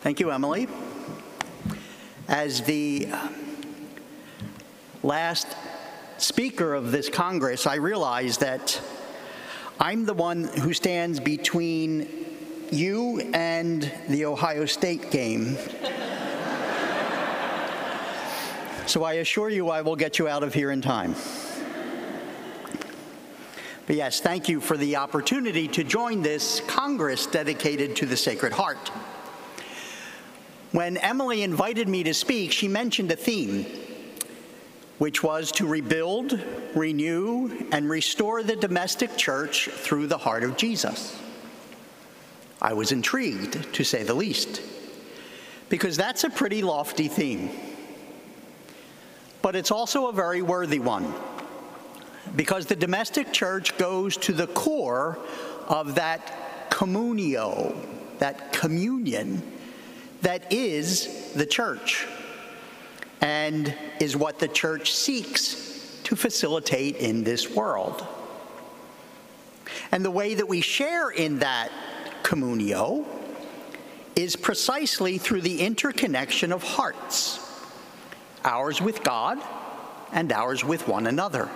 Thank you, Emily. As the uh, last speaker of this Congress, I realize that I'm the one who stands between you and the Ohio State game. so I assure you I will get you out of here in time. But yes, thank you for the opportunity to join this Congress dedicated to the Sacred Heart. When Emily invited me to speak, she mentioned a theme, which was to rebuild, renew, and restore the domestic church through the heart of Jesus. I was intrigued, to say the least, because that's a pretty lofty theme. But it's also a very worthy one, because the domestic church goes to the core of that communio, that communion that is the church and is what the church seeks to facilitate in this world. And the way that we share in that communio is precisely through the interconnection of hearts, ours with God and ours with one another.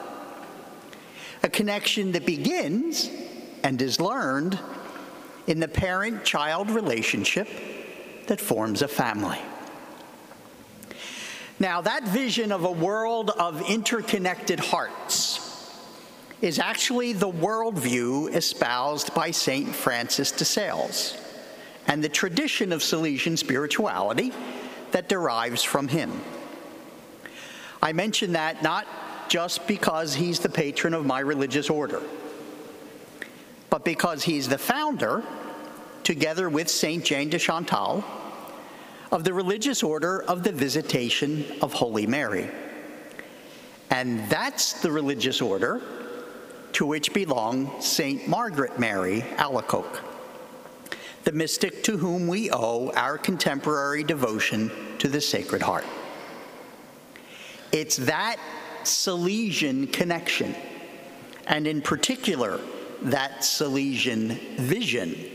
A connection that begins and is learned in the parent child relationship that forms a family. Now, that vision of a world of interconnected hearts is actually the worldview espoused by St. Francis de Sales and the tradition of Salesian spirituality that derives from him. I mention that not just because he's the patron of my religious order, but because he's the founder together with St. Jane de Chantal, of the religious order of the Visitation of Holy Mary. And that's the religious order to which belong St. Margaret Mary Alacoque, the mystic to whom we owe our contemporary devotion to the Sacred Heart. It's that Salesian connection, and in particular, that Salesian vision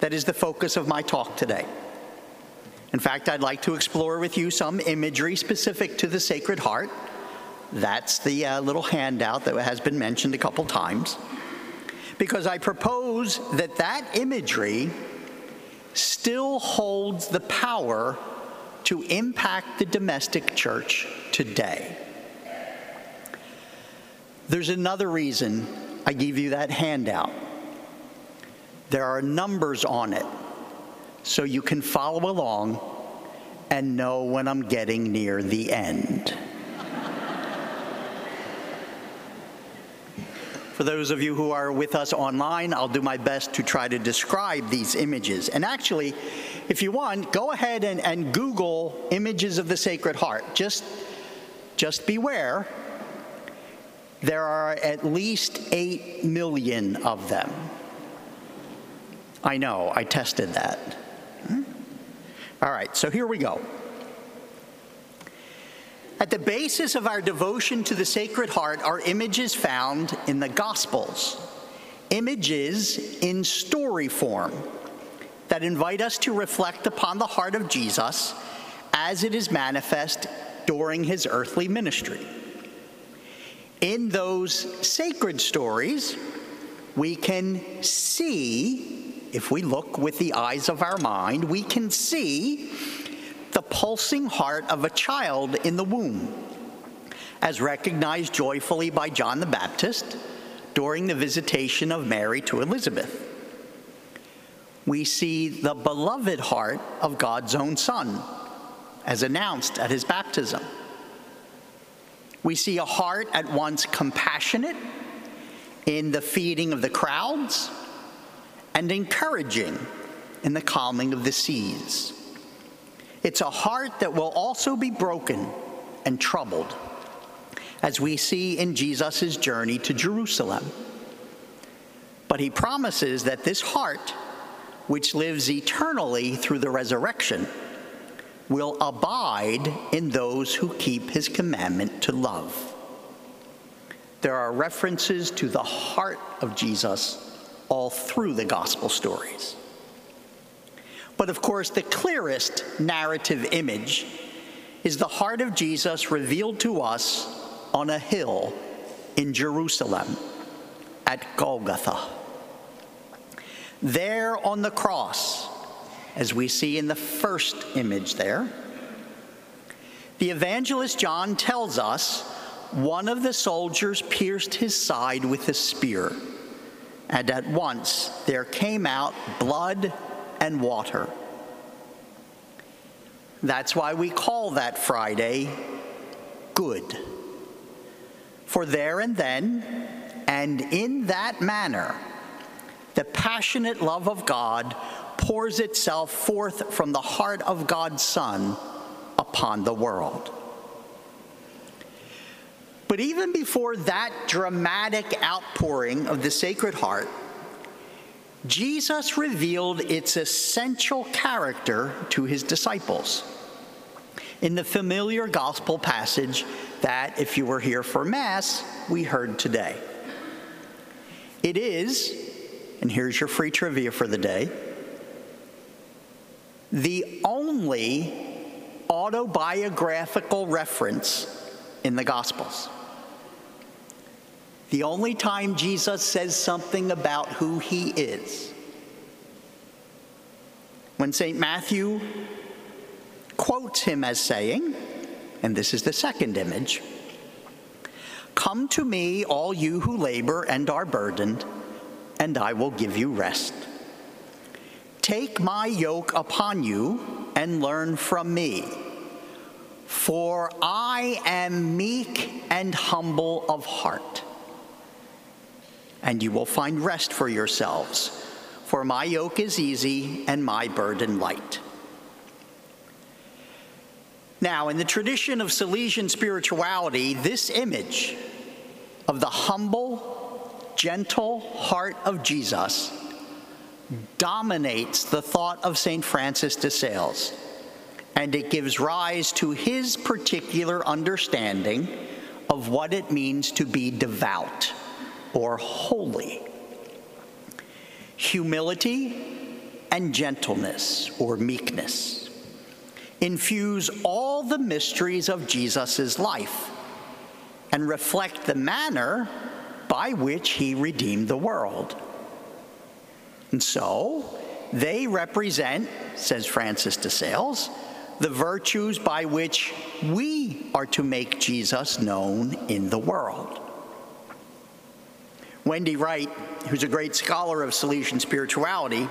that is the focus of my talk today. In fact, I'd like to explore with you some imagery specific to the Sacred Heart. That's the uh, little handout that has been mentioned a couple times. Because I propose that that imagery still holds the power to impact the domestic church today. There's another reason I give you that handout. There are numbers on it, so you can follow along and know when I'm getting near the end. For those of you who are with us online, I'll do my best to try to describe these images. And actually, if you want, go ahead and, and Google images of the Sacred Heart. Just, just beware, there are at least 8 million of them. I know, I tested that. Hmm? All right, so here we go. At the basis of our devotion to the Sacred Heart are images found in the Gospels, images in story form that invite us to reflect upon the heart of Jesus as it is manifest during his earthly ministry. In those sacred stories, we can see if we look with the eyes of our mind, we can see the pulsing heart of a child in the womb, as recognized joyfully by John the Baptist during the visitation of Mary to Elizabeth. We see the beloved heart of God's own Son, as announced at his baptism. We see a heart at once compassionate in the feeding of the crowds and encouraging in the calming of the seas. It's a heart that will also be broken and troubled, as we see in Jesus' journey to Jerusalem. But he promises that this heart, which lives eternally through the resurrection, will abide in those who keep his commandment to love. There are references to the heart of Jesus all through the gospel stories. But of course, the clearest narrative image is the heart of Jesus revealed to us on a hill in Jerusalem at Golgotha. There on the cross, as we see in the first image there, the evangelist John tells us one of the soldiers pierced his side with a spear, and at once there came out blood and water. That's why we call that Friday good. For there and then, and in that manner, the passionate love of God pours itself forth from the heart of God's Son upon the world. But even before that dramatic outpouring of the Sacred Heart, Jesus revealed its essential character to his disciples. In the familiar gospel passage that, if you were here for Mass, we heard today. It is, and here's your free trivia for the day, the only autobiographical reference in the Gospels. The only time Jesus says something about who he is. When St. Matthew quotes him as saying, and this is the second image Come to me, all you who labor and are burdened, and I will give you rest. Take my yoke upon you and learn from me. For I am meek and humble of heart and you will find rest for yourselves. For my yoke is easy and my burden light. Now, in the tradition of Salesian spirituality, this image of the humble, gentle heart of Jesus dominates the thought of St. Francis de Sales, and it gives rise to his particular understanding of what it means to be devout or holy. Humility and gentleness or meekness infuse all the mysteries of Jesus' life and reflect the manner by which he redeemed the world. And so, they represent, says Francis de Sales, the virtues by which we are to make Jesus known in the world. Wendy Wright, who's a great scholar of Salesian spirituality,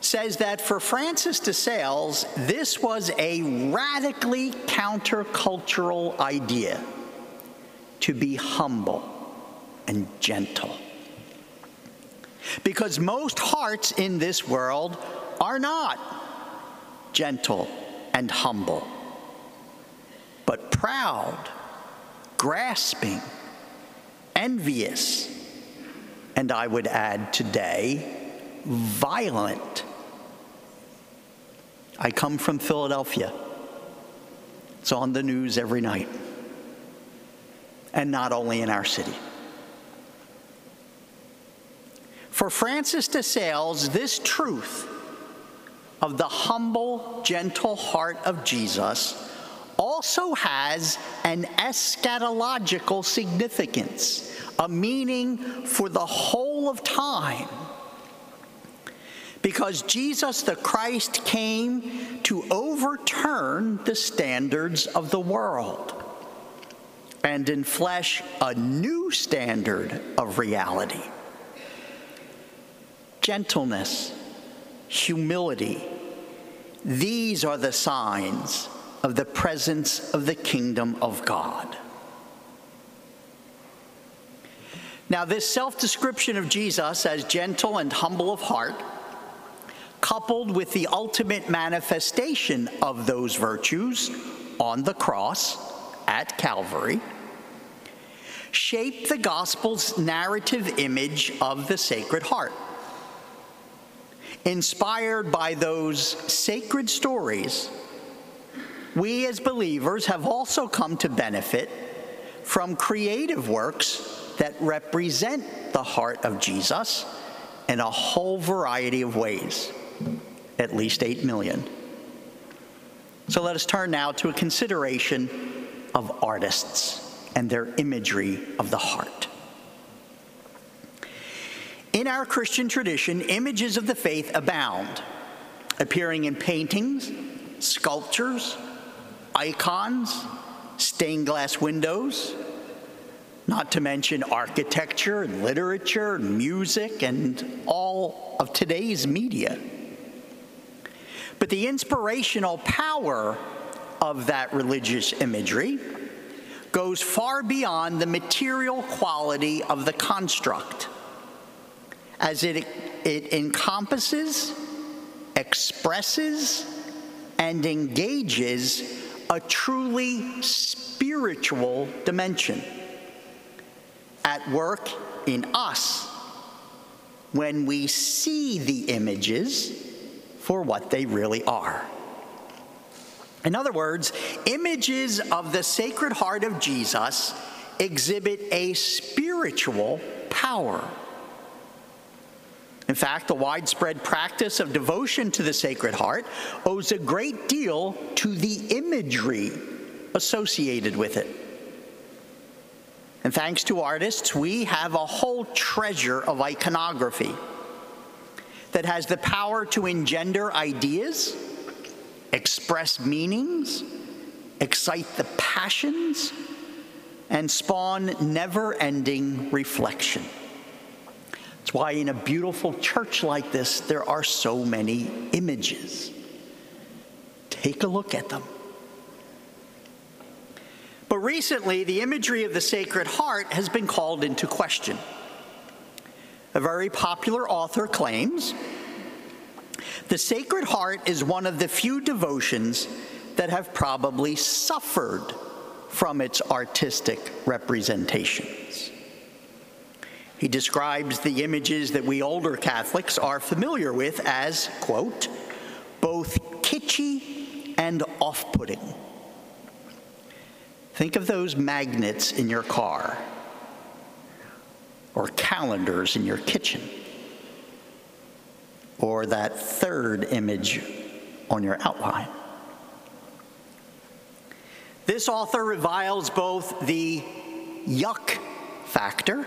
says that for Francis de Sales, this was a radically countercultural idea to be humble and gentle. Because most hearts in this world are not gentle and humble, but proud, grasping, envious, and I would add today, violent. I come from Philadelphia. It's on the news every night. And not only in our city. For Francis de Sales, this truth of the humble, gentle heart of Jesus also has an eschatological significance, a meaning for the whole of time. Because Jesus the Christ came to overturn the standards of the world and in flesh a new standard of reality. Gentleness, humility, these are the signs of the presence of the kingdom of God. Now, this self description of Jesus as gentle and humble of heart, coupled with the ultimate manifestation of those virtues on the cross at Calvary, shape the gospel's narrative image of the Sacred Heart. Inspired by those sacred stories we as believers have also come to benefit from creative works that represent the heart of Jesus in a whole variety of ways. at least 8 million. So let us turn now to a consideration of artists and their imagery of the heart. In our Christian tradition, images of the faith abound, appearing in paintings, sculptures, icons, stained glass windows, not to mention architecture and literature and music and all of today's media. But the inspirational power of that religious imagery goes far beyond the material quality of the construct, as it, it encompasses, expresses, and engages a truly spiritual dimension at work in us when we see the images for what they really are. In other words, images of the Sacred Heart of Jesus exhibit a spiritual power. In fact, the widespread practice of devotion to the Sacred Heart owes a great deal to the imagery associated with it. And thanks to artists, we have a whole treasure of iconography that has the power to engender ideas, express meanings, excite the passions, and spawn never ending reflection. That's why in a beautiful church like this, there are so many images. Take a look at them. But recently, the imagery of the Sacred Heart has been called into question. A very popular author claims the Sacred Heart is one of the few devotions that have probably suffered from its artistic representations. He describes the images that we older Catholics are familiar with as, quote, both kitschy and off putting. Think of those magnets in your car or calendars in your kitchen or that third image on your outline. This author reviles both the yuck factor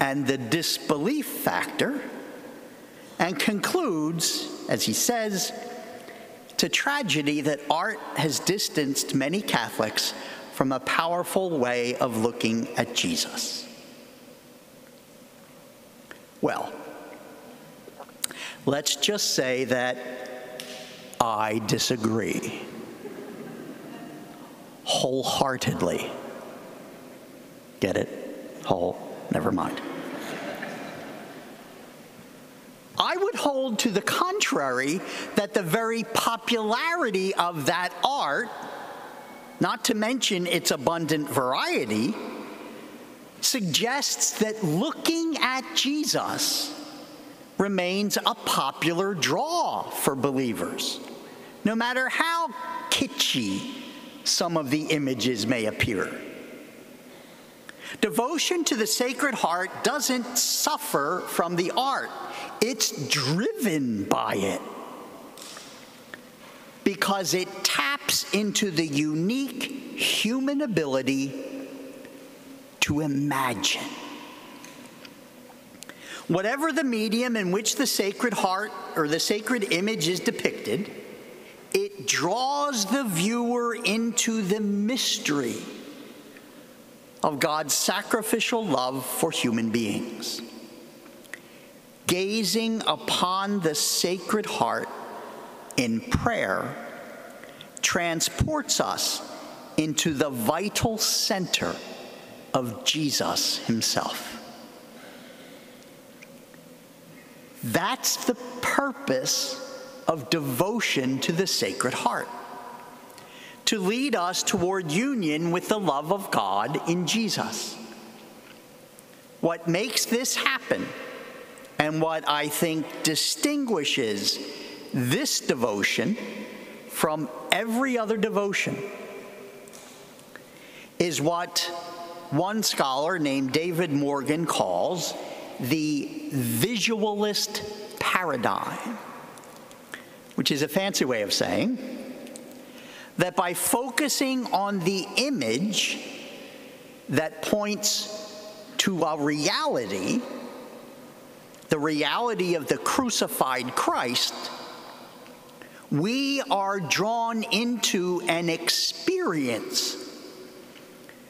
and the disbelief factor and concludes, as he says, to tragedy that art has distanced many Catholics from a powerful way of looking at Jesus. Well, let's just say that I disagree wholeheartedly. Get it? Whole, never mind. I would hold to the contrary that the very popularity of that art, not to mention its abundant variety, suggests that looking at Jesus remains a popular draw for believers, no matter how kitschy some of the images may appear. Devotion to the Sacred Heart doesn't suffer from the art, it's driven by it because it taps into the unique human ability to imagine. Whatever the medium in which the Sacred Heart or the sacred image is depicted, it draws the viewer into the mystery of God's sacrificial love for human beings. Gazing upon the Sacred Heart in prayer transports us into the vital center of Jesus himself. That's the purpose of devotion to the Sacred Heart to lead us toward union with the love of God in Jesus. What makes this happen, and what I think distinguishes this devotion from every other devotion, is what one scholar named David Morgan calls the visualist paradigm. which is a fancy way of saying that by focusing on the image that points to a reality, the reality of the crucified Christ, we are drawn into an experience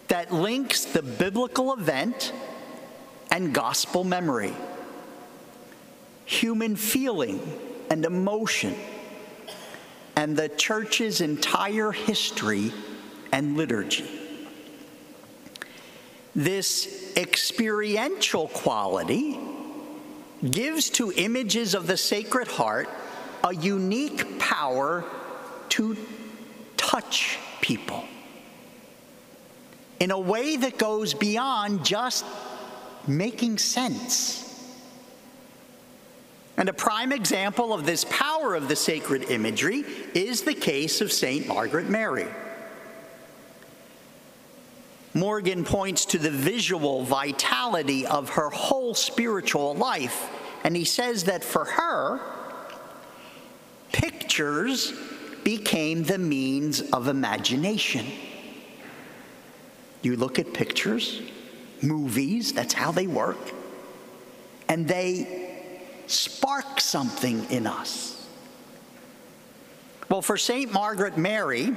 that links the biblical event and gospel memory, human feeling and emotion, and the church's entire history and liturgy. This experiential quality gives to images of the Sacred Heart a unique power to touch people in a way that goes beyond just making sense. And a prime example of this power of the sacred imagery is the case of St. Margaret Mary. Morgan points to the visual vitality of her whole spiritual life, and he says that for her, pictures became the means of imagination. You look at pictures, movies, that's how they work, and they spark something in us. Well, for St. Margaret Mary,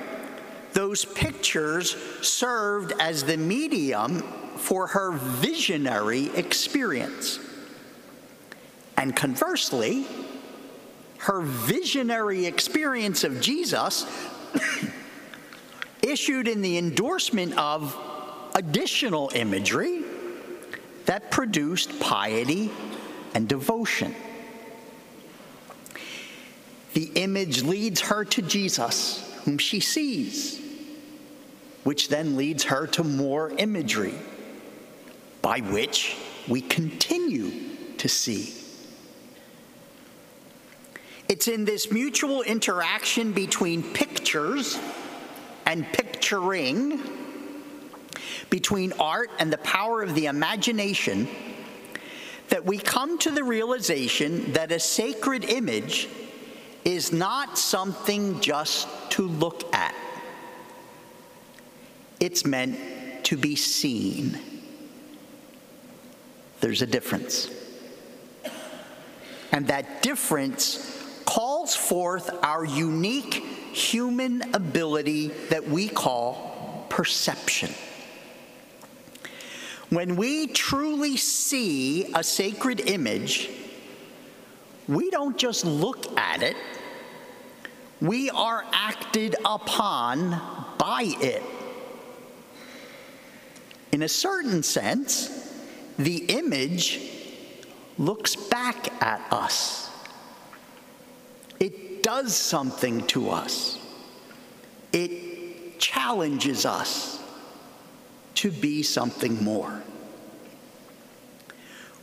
those pictures served as the medium for her visionary experience. And conversely, her visionary experience of Jesus issued in the endorsement of additional imagery that produced piety and devotion. The image leads her to Jesus, whom she sees, which then leads her to more imagery, by which we continue to see. It's in this mutual interaction between pictures and picturing between art and the power of the imagination that we come to the realization that a sacred image is not something just to look at. It's meant to be seen. There's a difference. And that difference calls forth our unique human ability that we call perception. When we truly see a sacred image, we don't just look at it, we are acted upon by it. In a certain sense, the image looks back at us. It does something to us. It challenges us to be something more.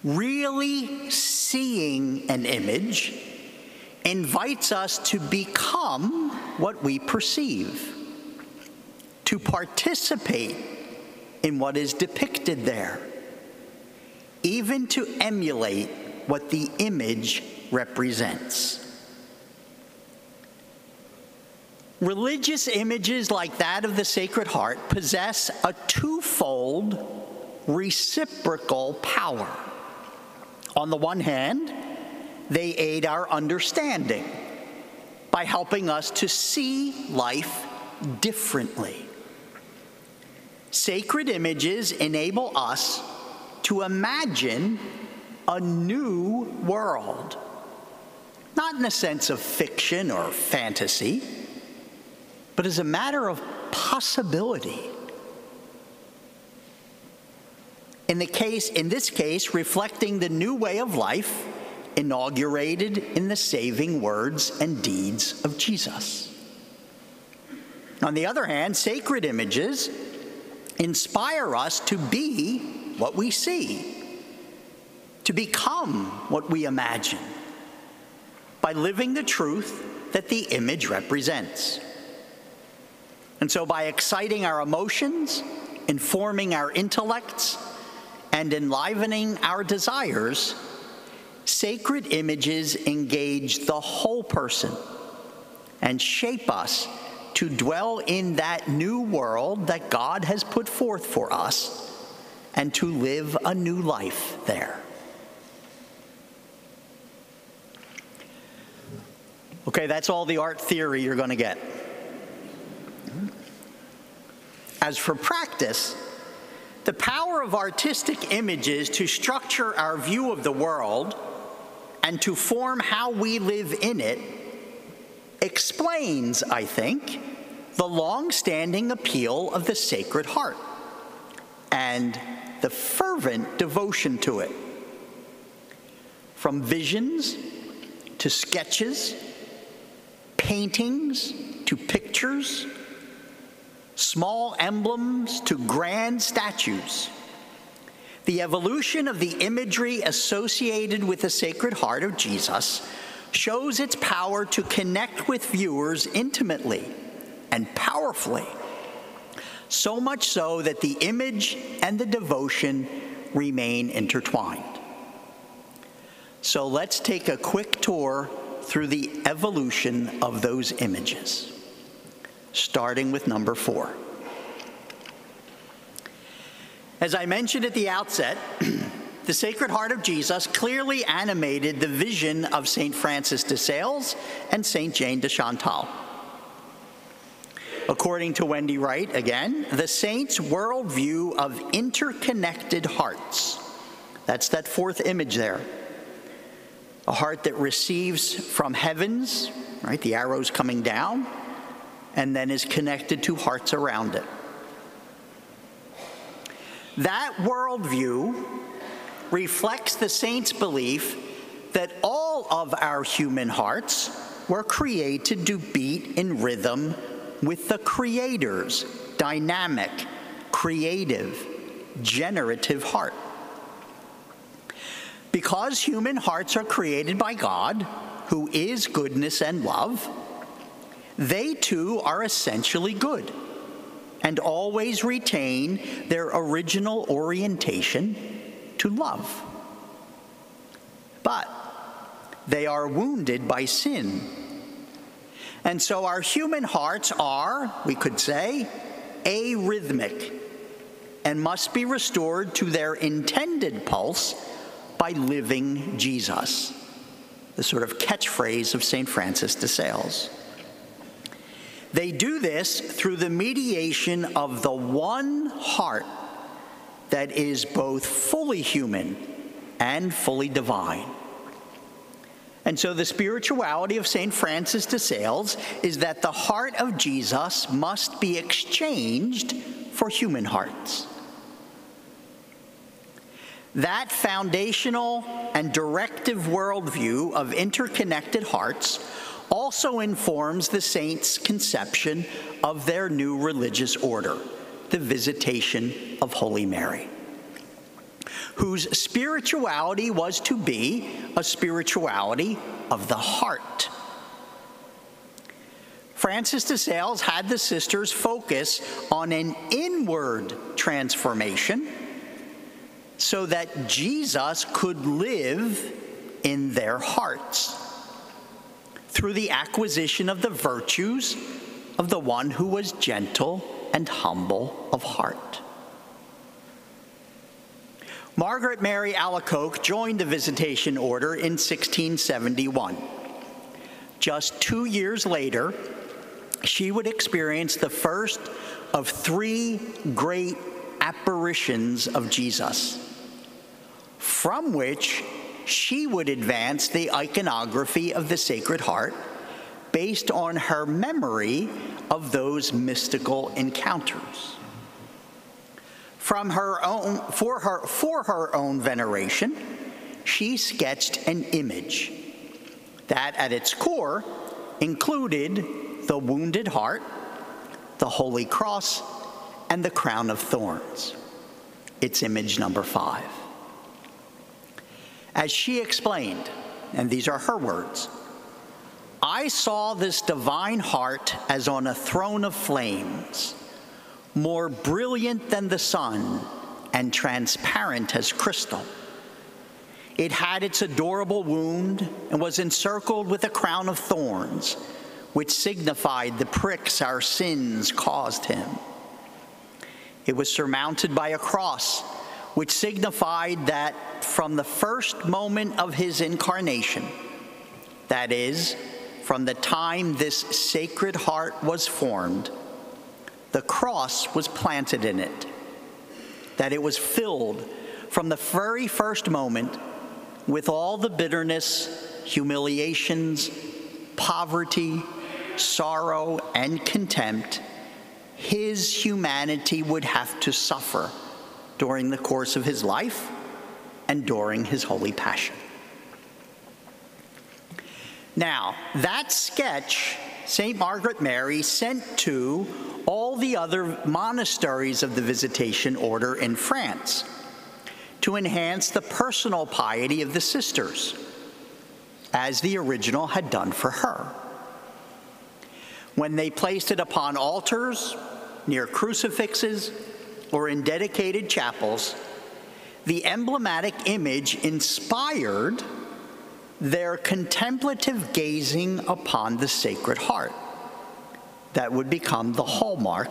Really seeing an image invites us to become what we perceive, to participate in what is depicted there, even to emulate what the image represents. Religious images like that of the Sacred Heart possess a twofold reciprocal power. On the one hand, they aid our understanding by helping us to see life differently. Sacred images enable us to imagine a new world, not in the sense of fiction or fantasy but as a matter of possibility. In the case, in this case, reflecting the new way of life inaugurated in the saving words and deeds of Jesus. On the other hand, sacred images inspire us to be what we see, to become what we imagine, by living the truth that the image represents. And so, by exciting our emotions, informing our intellects, and enlivening our desires, sacred images engage the whole person and shape us to dwell in that new world that God has put forth for us and to live a new life there. Okay, that's all the art theory you're going to get. As for practice, the power of artistic images to structure our view of the world and to form how we live in it explains, I think, the long standing appeal of the Sacred Heart and the fervent devotion to it. From visions to sketches, paintings to pictures, small emblems to grand statues. The evolution of the imagery associated with the Sacred Heart of Jesus shows its power to connect with viewers intimately and powerfully, so much so that the image and the devotion remain intertwined. So let's take a quick tour through the evolution of those images, starting with number four. As I mentioned at the outset, the Sacred Heart of Jesus clearly animated the vision of St. Francis de Sales and St. Jane de Chantal. According to Wendy Wright, again, the saint's worldview of interconnected hearts. That's that fourth image there. A heart that receives from heavens, right, the arrows coming down, and then is connected to hearts around it. That worldview reflects the saint's belief that all of our human hearts were created to beat in rhythm with the Creator's dynamic, creative, generative heart. Because human hearts are created by God, who is goodness and love, they too are essentially good and always retain their original orientation to love. But they are wounded by sin and so our human hearts are, we could say, arrhythmic and must be restored to their intended pulse by living Jesus, the sort of catchphrase of St. Francis de Sales. They do this through the mediation of the one heart that is both fully human and fully divine. And so the spirituality of St. Francis de Sales is that the heart of Jesus must be exchanged for human hearts. That foundational and directive worldview of interconnected hearts also informs the saints' conception of their new religious order, the Visitation of Holy Mary whose spirituality was to be a spirituality of the heart. Francis de Sales had the sisters focus on an inward transformation so that Jesus could live in their hearts through the acquisition of the virtues of the one who was gentle and humble of heart. Margaret Mary Alacoque joined the Visitation Order in 1671. Just two years later, she would experience the first of three great apparitions of Jesus, from which she would advance the iconography of the Sacred Heart based on her memory of those mystical encounters. From her own for her for her own veneration she sketched an image that at its core included the wounded heart the holy cross and the crown of thorns. It's image number 5 as she explained and these are her words I saw this divine heart as on a throne of flames more brilliant than the sun and transparent as crystal. It had its adorable wound and was encircled with a crown of thorns, which signified the pricks our sins caused him. It was surmounted by a cross, which signified that from the first moment of his incarnation, that is, from the time this sacred heart was formed, the cross was planted in it, that it was filled from the very first moment with all the bitterness, humiliations, poverty, sorrow, and contempt his humanity would have to suffer during the course of his life and during his holy passion. Now, that sketch St. Margaret Mary sent to all the other monasteries of the Visitation Order in France to enhance the personal piety of the sisters, as the original had done for her. When they placed it upon altars, near crucifixes, or in dedicated chapels, the emblematic image inspired their contemplative gazing upon the Sacred Heart that would become the hallmark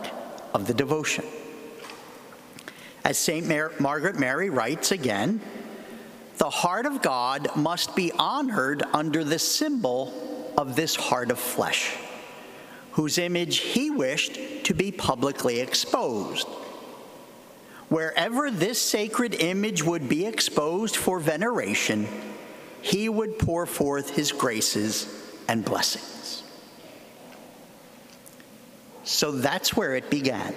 of the devotion. As St. Mar- Margaret Mary writes again, the heart of God must be honored under the symbol of this heart of flesh, whose image he wished to be publicly exposed. Wherever this sacred image would be exposed for veneration, he would pour forth his graces and blessings. So that's where it began.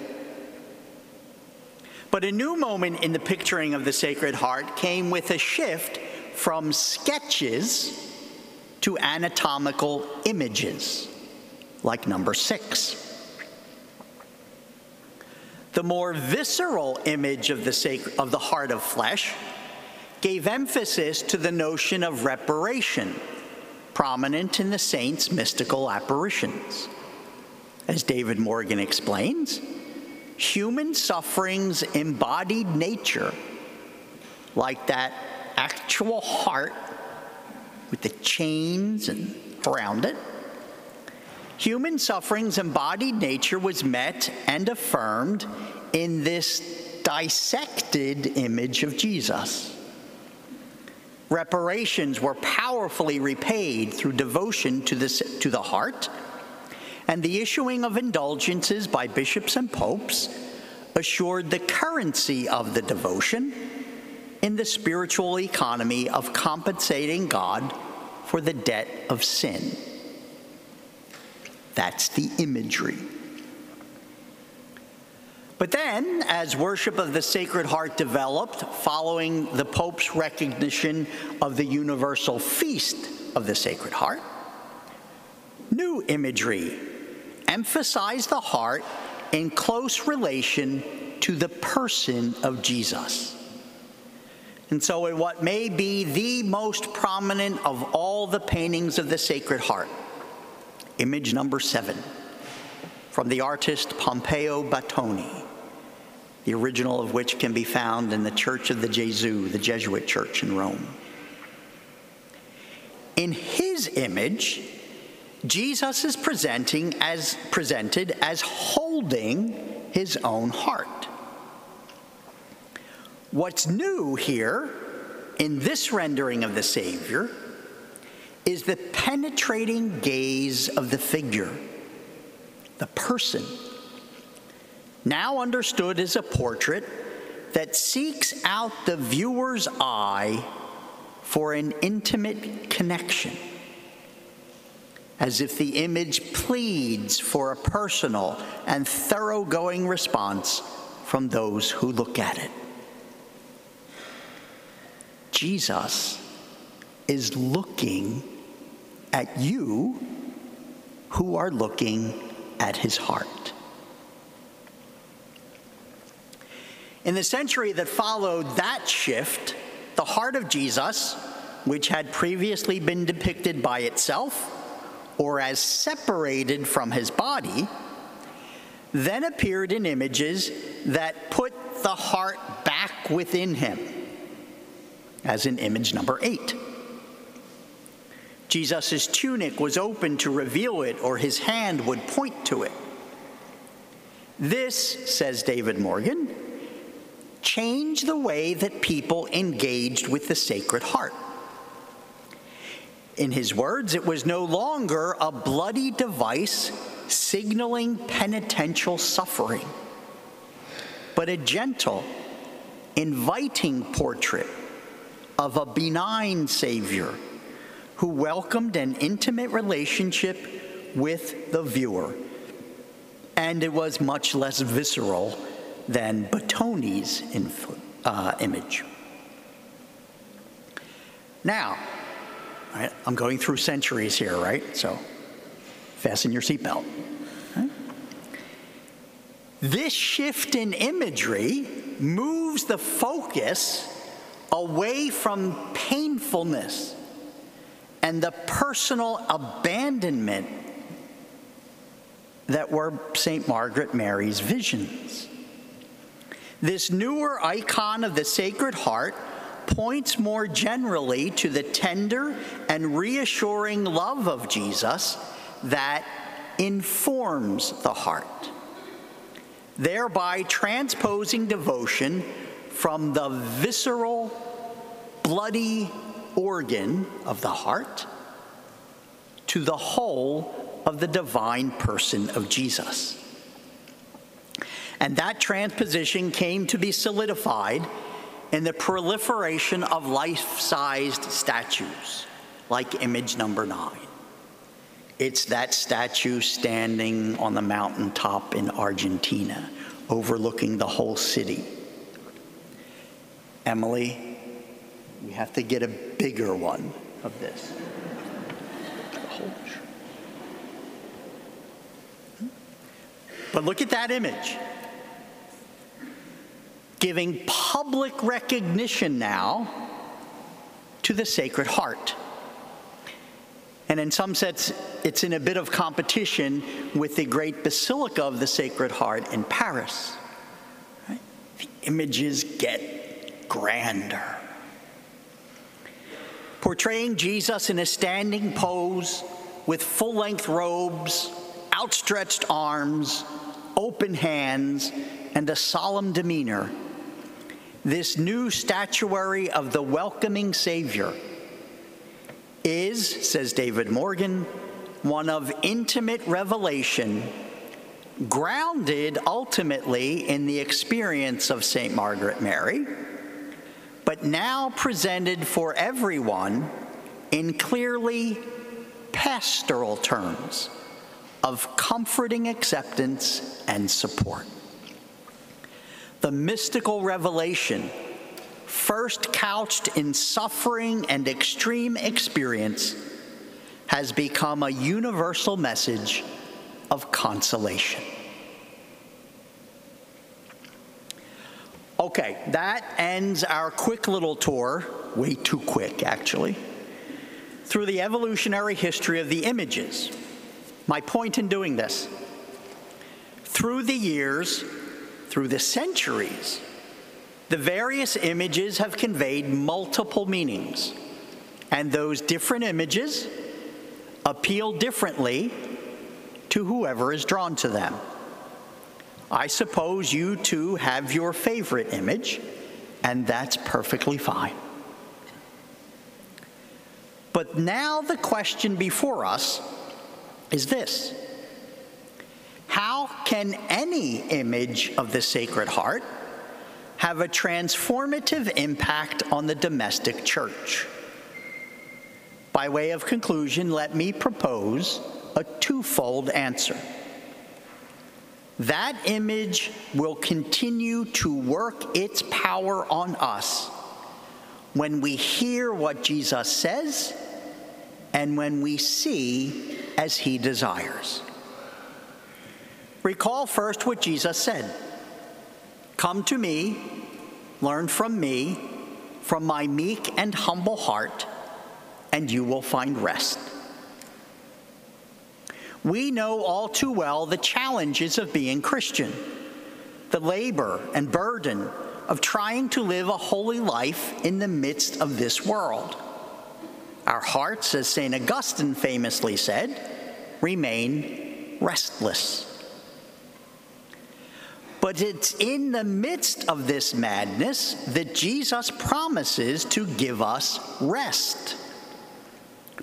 But a new moment in the picturing of the Sacred Heart came with a shift from sketches to anatomical images, like number six. The more visceral image of the, sacred, of the heart of flesh gave emphasis to the notion of reparation, prominent in the saints' mystical apparitions. As David Morgan explains, human sufferings embodied nature, like that actual heart with the chains and around it. Human sufferings embodied nature was met and affirmed in this dissected image of Jesus. Reparations were powerfully repaid through devotion to the, to the heart and the issuing of indulgences by bishops and popes assured the currency of the devotion in the spiritual economy of compensating God for the debt of sin. That's the imagery. But then, as worship of the Sacred Heart developed following the Pope's recognition of the universal feast of the Sacred Heart, new imagery emphasize the heart in close relation to the person of Jesus. And so, in what may be the most prominent of all the paintings of the Sacred Heart, image number seven, from the artist Pompeo Batoni, the original of which can be found in the Church of the Gesù, the Jesuit church in Rome. In his image, Jesus is presenting as presented as holding his own heart. What's new here in this rendering of the Savior is the penetrating gaze of the figure, the person, now understood as a portrait that seeks out the viewer's eye for an intimate connection as if the image pleads for a personal and thoroughgoing response from those who look at it. Jesus is looking at you who are looking at his heart. In the century that followed that shift, the heart of Jesus, which had previously been depicted by itself, or as separated from his body, then appeared in images that put the heart back within him, as in image number eight. Jesus' tunic was open to reveal it, or his hand would point to it. This, says David Morgan, changed the way that people engaged with the Sacred Heart. In his words, it was no longer a bloody device signaling penitential suffering, but a gentle, inviting portrait of a benign Savior who welcomed an intimate relationship with the viewer. And it was much less visceral than Batoni's uh, image. Now, right, I'm going through centuries here, right? So fasten your seatbelt. This shift in imagery moves the focus away from painfulness and the personal abandonment that were St. Margaret Mary's visions. This newer icon of the Sacred Heart points more generally to the tender and reassuring love of Jesus that informs the heart, thereby transposing devotion from the visceral, bloody organ of the heart to the whole of the divine person of Jesus. And that transposition came to be solidified in the proliferation of life sized statues, like image number nine. It's that statue standing on the mountaintop in Argentina, overlooking the whole city. Emily, we have to get a bigger one of this. But look at that image. Giving public recognition now to the Sacred Heart. And in some sense, it's in a bit of competition with the great Basilica of the Sacred Heart in Paris. Right? The images get grander portraying Jesus in a standing pose with full length robes, outstretched arms, open hands, and a solemn demeanor. This new statuary of the welcoming Savior is, says David Morgan, one of intimate revelation, grounded ultimately in the experience of St. Margaret Mary but now presented for everyone in clearly pastoral terms of comforting acceptance and support. The mystical revelation, first couched in suffering and extreme experience, has become a universal message of consolation. Okay, that ends our quick little tour, way too quick actually, through the evolutionary history of the images. My point in doing this through the years, through the centuries, the various images have conveyed multiple meanings, and those different images appeal differently to whoever is drawn to them. I suppose you too have your favorite image, and that's perfectly fine. But now the question before us is this How can any image of the Sacred Heart have a transformative impact on the domestic church? By way of conclusion, let me propose a twofold answer. That image will continue to work its power on us when we hear what Jesus says and when we see as he desires. Recall first what Jesus said Come to me, learn from me, from my meek and humble heart, and you will find rest. We know all too well the challenges of being Christian, the labor and burden of trying to live a holy life in the midst of this world. Our hearts, as St. Augustine famously said, remain restless. But it's in the midst of this madness that Jesus promises to give us rest,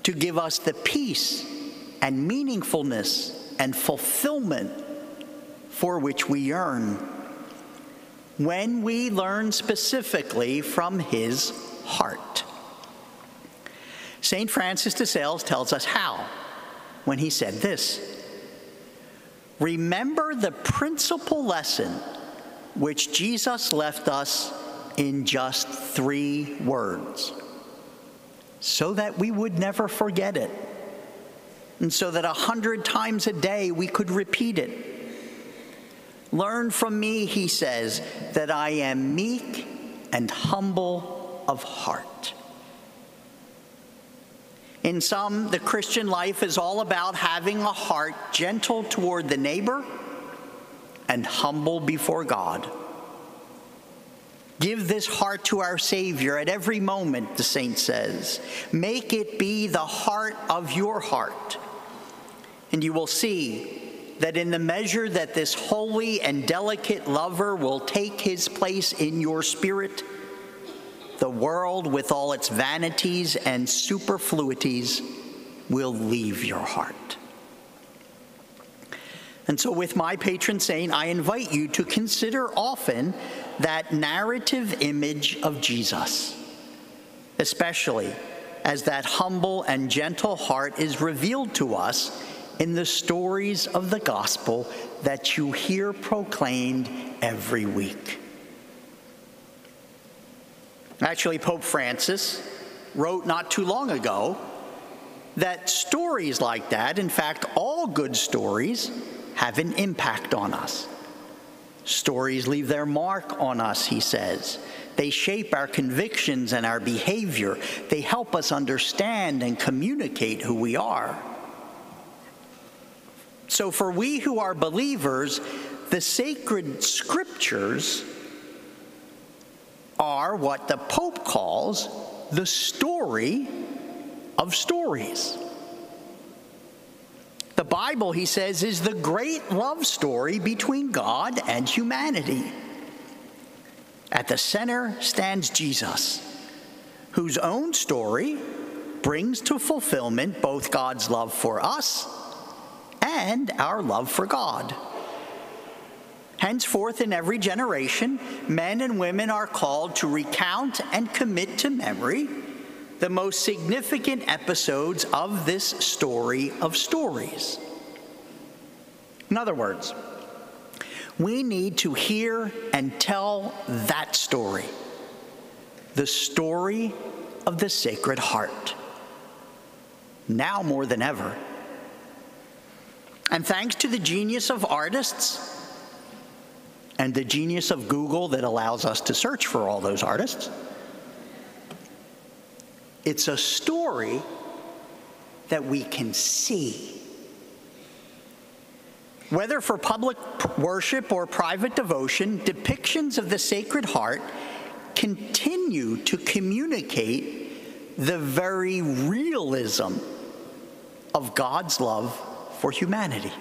to give us the peace and meaningfulness and fulfillment for which we yearn. When we learn specifically from his heart. St. Francis de Sales tells us how when he said this Remember the principal lesson which Jesus left us in just three words, so that we would never forget it, and so that a hundred times a day we could repeat it. Learn from me, he says, that I am meek and humble of heart. In sum, the Christian life is all about having a heart gentle toward the neighbor and humble before God. Give this heart to our Savior at every moment, the saint says. Make it be the heart of your heart. And you will see that in the measure that this holy and delicate lover will take his place in your spirit, the world with all its vanities and superfluities will leave your heart. And so, with my patron saint, I invite you to consider often that narrative image of Jesus, especially as that humble and gentle heart is revealed to us in the stories of the gospel that you hear proclaimed every week. Actually, Pope Francis wrote not too long ago that stories like that, in fact, all good stories, have an impact on us. Stories leave their mark on us, he says. They shape our convictions and our behavior. They help us understand and communicate who we are. So, for we who are believers, the sacred scriptures are what the Pope calls the story of stories. The Bible, he says, is the great love story between God and humanity. At the center stands Jesus, whose own story brings to fulfillment both God's love for us and our love for God. Henceforth, in every generation, men and women are called to recount and commit to memory the most significant episodes of this story of stories. In other words, we need to hear and tell that story the story of the Sacred Heart. Now more than ever. And thanks to the genius of artists, and the genius of Google that allows us to search for all those artists. It's a story that we can see. Whether for public worship or private devotion, depictions of the Sacred Heart continue to communicate the very realism of God's love for humanity.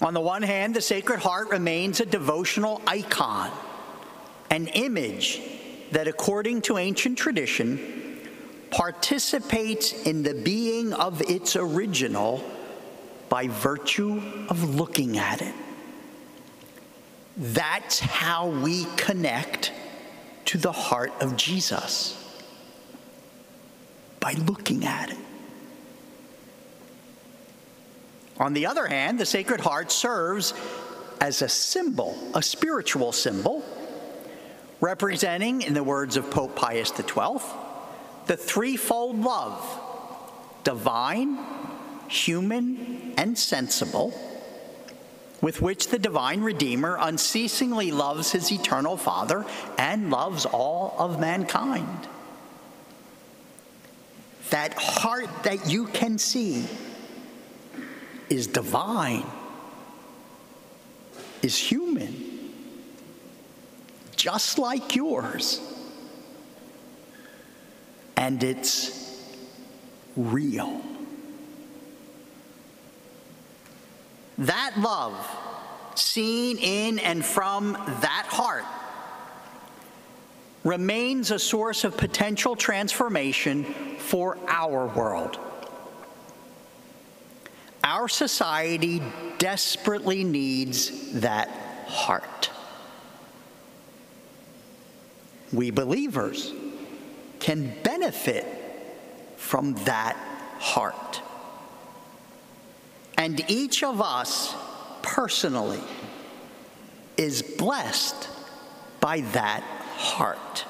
On the one hand, the Sacred Heart remains a devotional icon, an image that, according to ancient tradition, participates in the being of its original by virtue of looking at it. That's how we connect to the heart of Jesus by looking at it. On the other hand, the Sacred Heart serves as a symbol, a spiritual symbol, representing, in the words of Pope Pius XII, the threefold love divine, human, and sensible with which the divine Redeemer unceasingly loves his eternal Father and loves all of mankind. That heart that you can see is divine, is human, just like yours. and it's real. That love, seen in and from that heart, remains a source of potential transformation for our world. Our society desperately needs that heart. We believers can benefit from that heart. And each of us personally is blessed by that heart.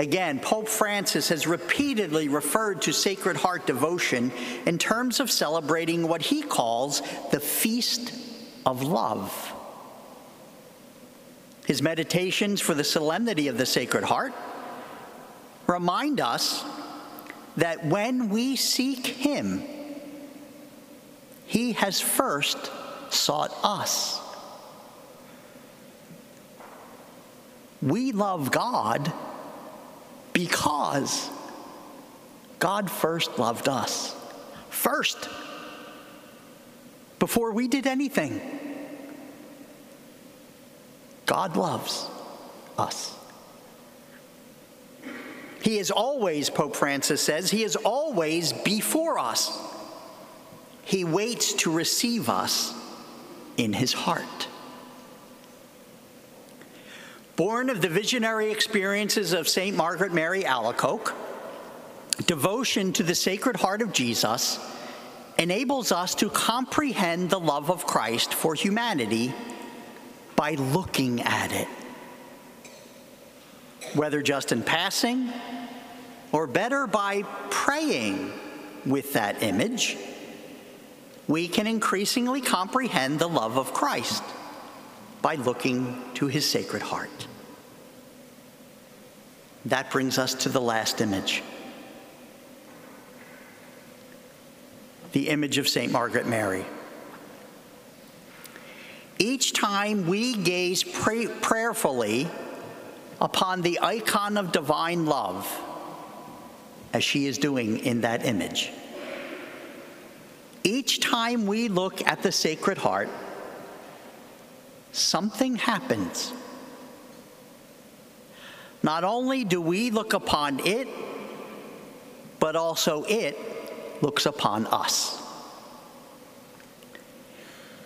Again, Pope Francis has repeatedly referred to Sacred Heart devotion in terms of celebrating what he calls the Feast of Love. His meditations for the solemnity of the Sacred Heart remind us that when we seek Him, He has first sought us. We love God because God first loved us. First, before we did anything, God loves us. He is always, Pope Francis says, He is always before us. He waits to receive us in His heart. Born of the visionary experiences of St. Margaret Mary Alacoque, devotion to the Sacred Heart of Jesus enables us to comprehend the love of Christ for humanity by looking at it. Whether just in passing, or better by praying with that image, we can increasingly comprehend the love of Christ by looking to his sacred heart. That brings us to the last image the image of St. Margaret Mary. Each time we gaze pray- prayerfully upon the icon of divine love, as she is doing in that image, each time we look at the Sacred Heart, something happens. Not only do we look upon it, but also it looks upon us.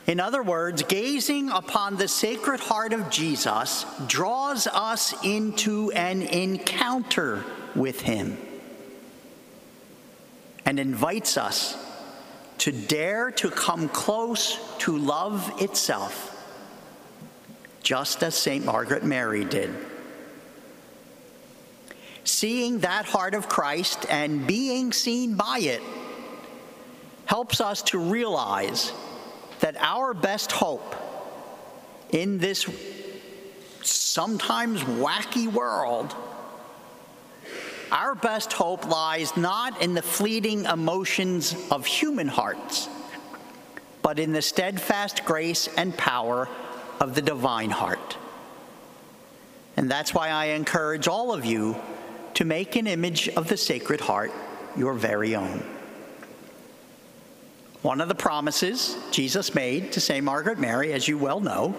In other words, gazing upon the Sacred Heart of Jesus draws us into an encounter with Him and invites us to dare to come close to love itself, just as St. Margaret Mary did. Seeing that heart of Christ and being seen by it helps us to realize that our best hope in this sometimes wacky world, our best hope lies not in the fleeting emotions of human hearts, but in the steadfast grace and power of the divine heart. And that's why I encourage all of you to make an image of the Sacred Heart your very own. One of the promises Jesus made to St. Margaret Mary, as you well know,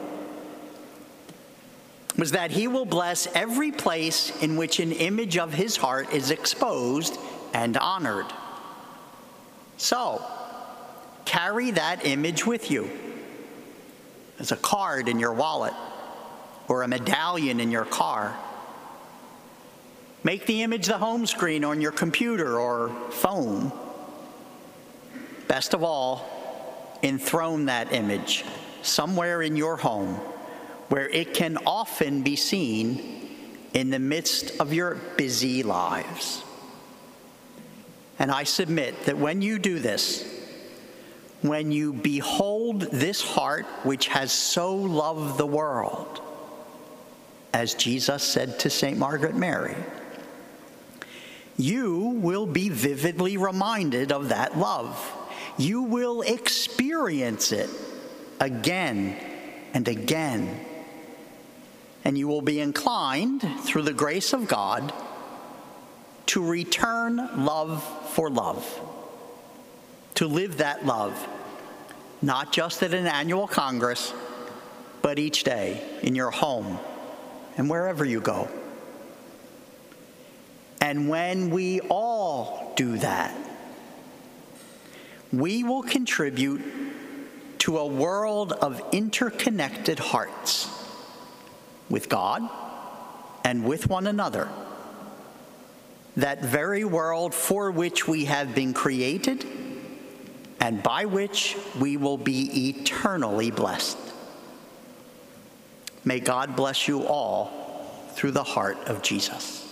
was that he will bless every place in which an image of his heart is exposed and honored. So, carry that image with you as a card in your wallet or a medallion in your car Make the image the home screen on your computer or phone. Best of all, enthrone that image somewhere in your home where it can often be seen in the midst of your busy lives. And I submit that when you do this, when you behold this heart which has so loved the world, as Jesus said to St. Margaret Mary, you will be vividly reminded of that love. You will experience it again and again and you will be inclined, through the grace of God, to return love for love, to live that love, not just at an annual Congress, but each day in your home and wherever you go. And when we all do that, we will contribute to a world of interconnected hearts with God and with one another. That very world for which we have been created and by which we will be eternally blessed. May God bless you all through the heart of Jesus.